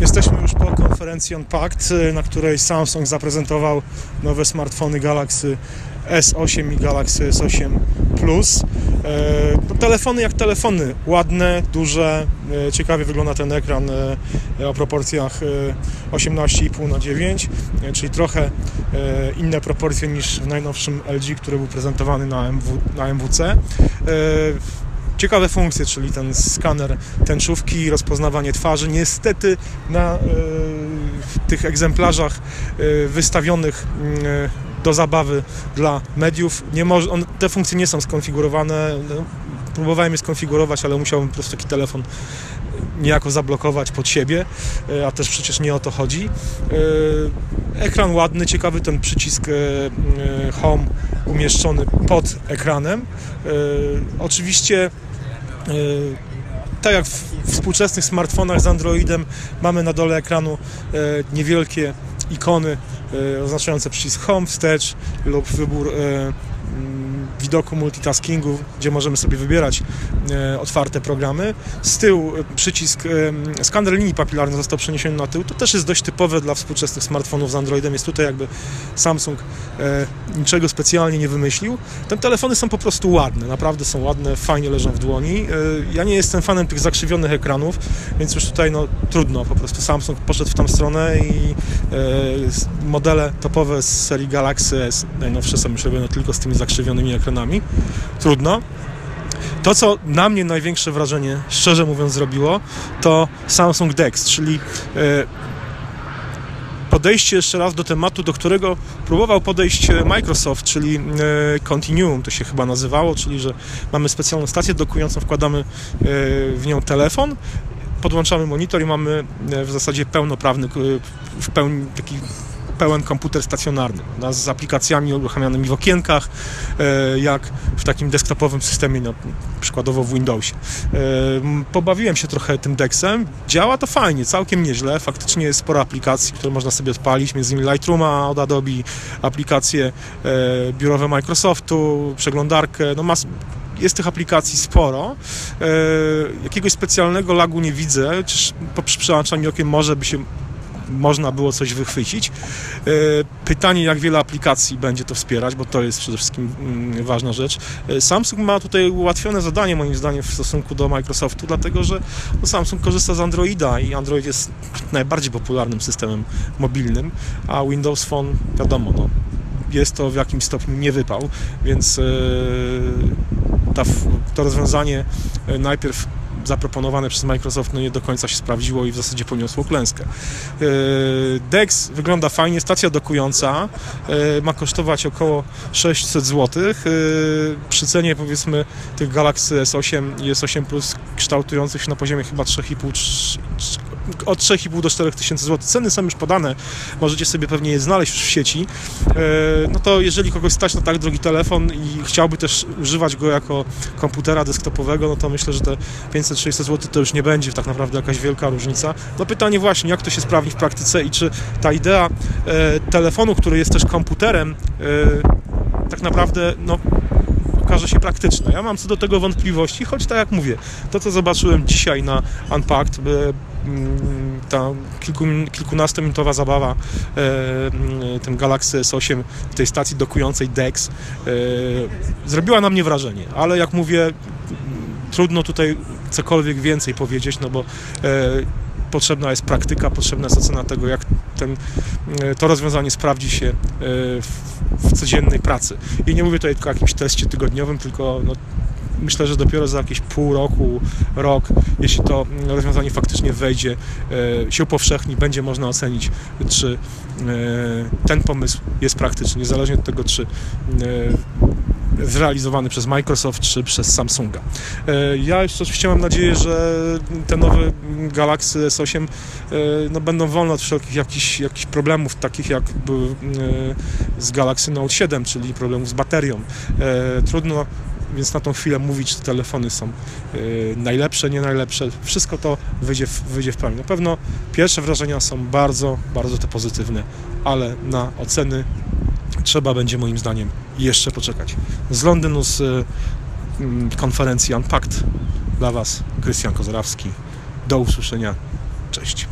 Jesteśmy już po konferencji Unpacked, y, na której Samsung zaprezentował nowe smartfony Galaxy S8 i Galaxy S8 Plus. E, no, telefony jak telefony, ładne, duże, e, ciekawie wygląda ten ekran o proporcjach e, 18,5 na 9, e, czyli trochę inne proporcje niż w najnowszym LG, który był prezentowany na, MW, na MWC. Ciekawe funkcje, czyli ten skaner tęczówki, rozpoznawanie twarzy. Niestety na e, tych egzemplarzach e, wystawionych e, do zabawy dla mediów nie może, on, te funkcje nie są skonfigurowane. No, próbowałem je skonfigurować, ale musiałbym po prostu taki telefon niejako zablokować pod siebie, a też przecież nie o to chodzi. Ekran ładny, ciekawy ten przycisk Home umieszczony pod ekranem. Oczywiście tak jak w współczesnych smartfonach z Androidem mamy na dole ekranu e, niewielkie ikony e, oznaczające przycisk Home, wstecz lub wybór e, widoku multitaskingu, gdzie możemy sobie wybierać e, otwarte programy. Z tyłu e, przycisk e, skaner linii papilarnej został przeniesiony na tył. To też jest dość typowe dla współczesnych smartfonów z Androidem. Jest tutaj jakby Samsung niczego specjalnie nie wymyślił. Te telefony są po prostu ładne, naprawdę są ładne, fajnie leżą w dłoni. Ja nie jestem fanem tych zakrzywionych ekranów, więc już tutaj no trudno, po prostu Samsung poszedł w tą stronę i modele topowe z serii Galaxy S, najnowsze są już robione tylko z tymi zakrzywionymi ekranami. Trudno. To, co na mnie największe wrażenie, szczerze mówiąc, zrobiło, to Samsung DeX, czyli e, podejście jeszcze raz do tematu, do którego próbował podejść e, Microsoft, czyli e, Continuum to się chyba nazywało, czyli że mamy specjalną stację dokującą, wkładamy w nią telefon, podłączamy monitor i mamy w zasadzie pełnoprawny, w pełni taki pełen komputer stacjonarny no, z aplikacjami uruchamianymi w okienkach, e, jak w takim desktopowym systemie, no, przykładowo w Windowsie. E, Pobawiłem się trochę tym Dexem. Działa to fajnie, całkiem nieźle. Faktycznie jest sporo aplikacji, które można sobie odpalić, między innymi Lightrooma od Adobe, aplikacje e, biurowe Microsoftu, przeglądarkę, no mas- jest tych aplikacji sporo. E, jakiegoś specjalnego lagu nie widzę, po przy przełączaniu okiem może by się można było coś wychwycić. E, Pytanie, jak wiele aplikacji będzie to wspierać, bo to jest przede wszystkim mm, ważna rzecz. E, Samsung ma tutaj ułatwione zadanie, moim zdaniem, w stosunku do Microsoftu, dlatego że no, Samsung korzysta z Androida i Android jest najbardziej popularnym systemem mobilnym, a Windows Phone, wiadomo, no, jest to w jakimś stopniu nie wypał, więc e, to rozwiązanie najpierw zaproponowane przez Microsoft no nie do końca się sprawdziło i w zasadzie poniosło klęskę. E, DeX wygląda fajnie, stacja dokująca e, ma kosztować około 600 zł. E, Przy cenie powiedzmy tych Galaxy S8 i S8 Plus kształtujących się na poziomie chyba 3,5 trz- trz- od 3,5 do 4 tysięcy złotych. Ceny są już podane, możecie sobie pewnie je znaleźć już w sieci. E, No to jeżeli kogoś stać na tak drogi telefon i chciałby też używać go jako komputera desktopowego, no to myślę, że te 500-600 zł to już nie będzie tak naprawdę jakaś wielka różnica. No pytanie właśnie, jak to się sprawdzi w praktyce i czy ta idea e, telefonu, który jest też komputerem, e, tak naprawdę no, okaże się praktyczna. Ja mam co do tego wątpliwości, choć tak jak mówię, to co zobaczyłem dzisiaj na Unpacked, ta kilku, kilkunastominutowa zabawa e, mm, tym Galaxy S8 w tej stacji dokującej DeX e, zrobiła na mnie wrażenie, ale jak mówię, mm, trudno tutaj cokolwiek więcej powiedzieć, no bo e, potrzebna jest praktyka, potrzebna jest ocena tego, jak ten, to rozwiązanie sprawdzi się w, w codziennej pracy. I nie mówię tutaj tylko o jakimś teście tygodniowym, tylko no, myślę, że dopiero za jakieś pół roku, rok, jeśli to rozwiązanie faktycznie wejdzie, e, się upowszechni, będzie można ocenić, czy e, ten pomysł jest praktyczny, niezależnie od tego, czy e, zrealizowany przez Microsoft czy przez Samsunga. Ja jeszcze oczywiście mam nadzieję, że te nowe Galaxy S8 e, no, będą wolne od wszelkich jakichś, jakichś problemów, takich jak z Galaxy Note 7, czyli problemów z baterią. Trudno więc na tą chwilę mówić, czy te telefony są e, najlepsze, nie najlepsze. Wszystko to wyjdzie w, wyjdzie w pełni. Na pewno pierwsze wrażenia są bardzo, bardzo te pozytywne, ale na oceny trzeba będzie moim zdaniem jeszcze poczekać. Z Londynu z mm, konferencji Unpacked dla Was Krystian Kozarawski. Do usłyszenia. Cześć.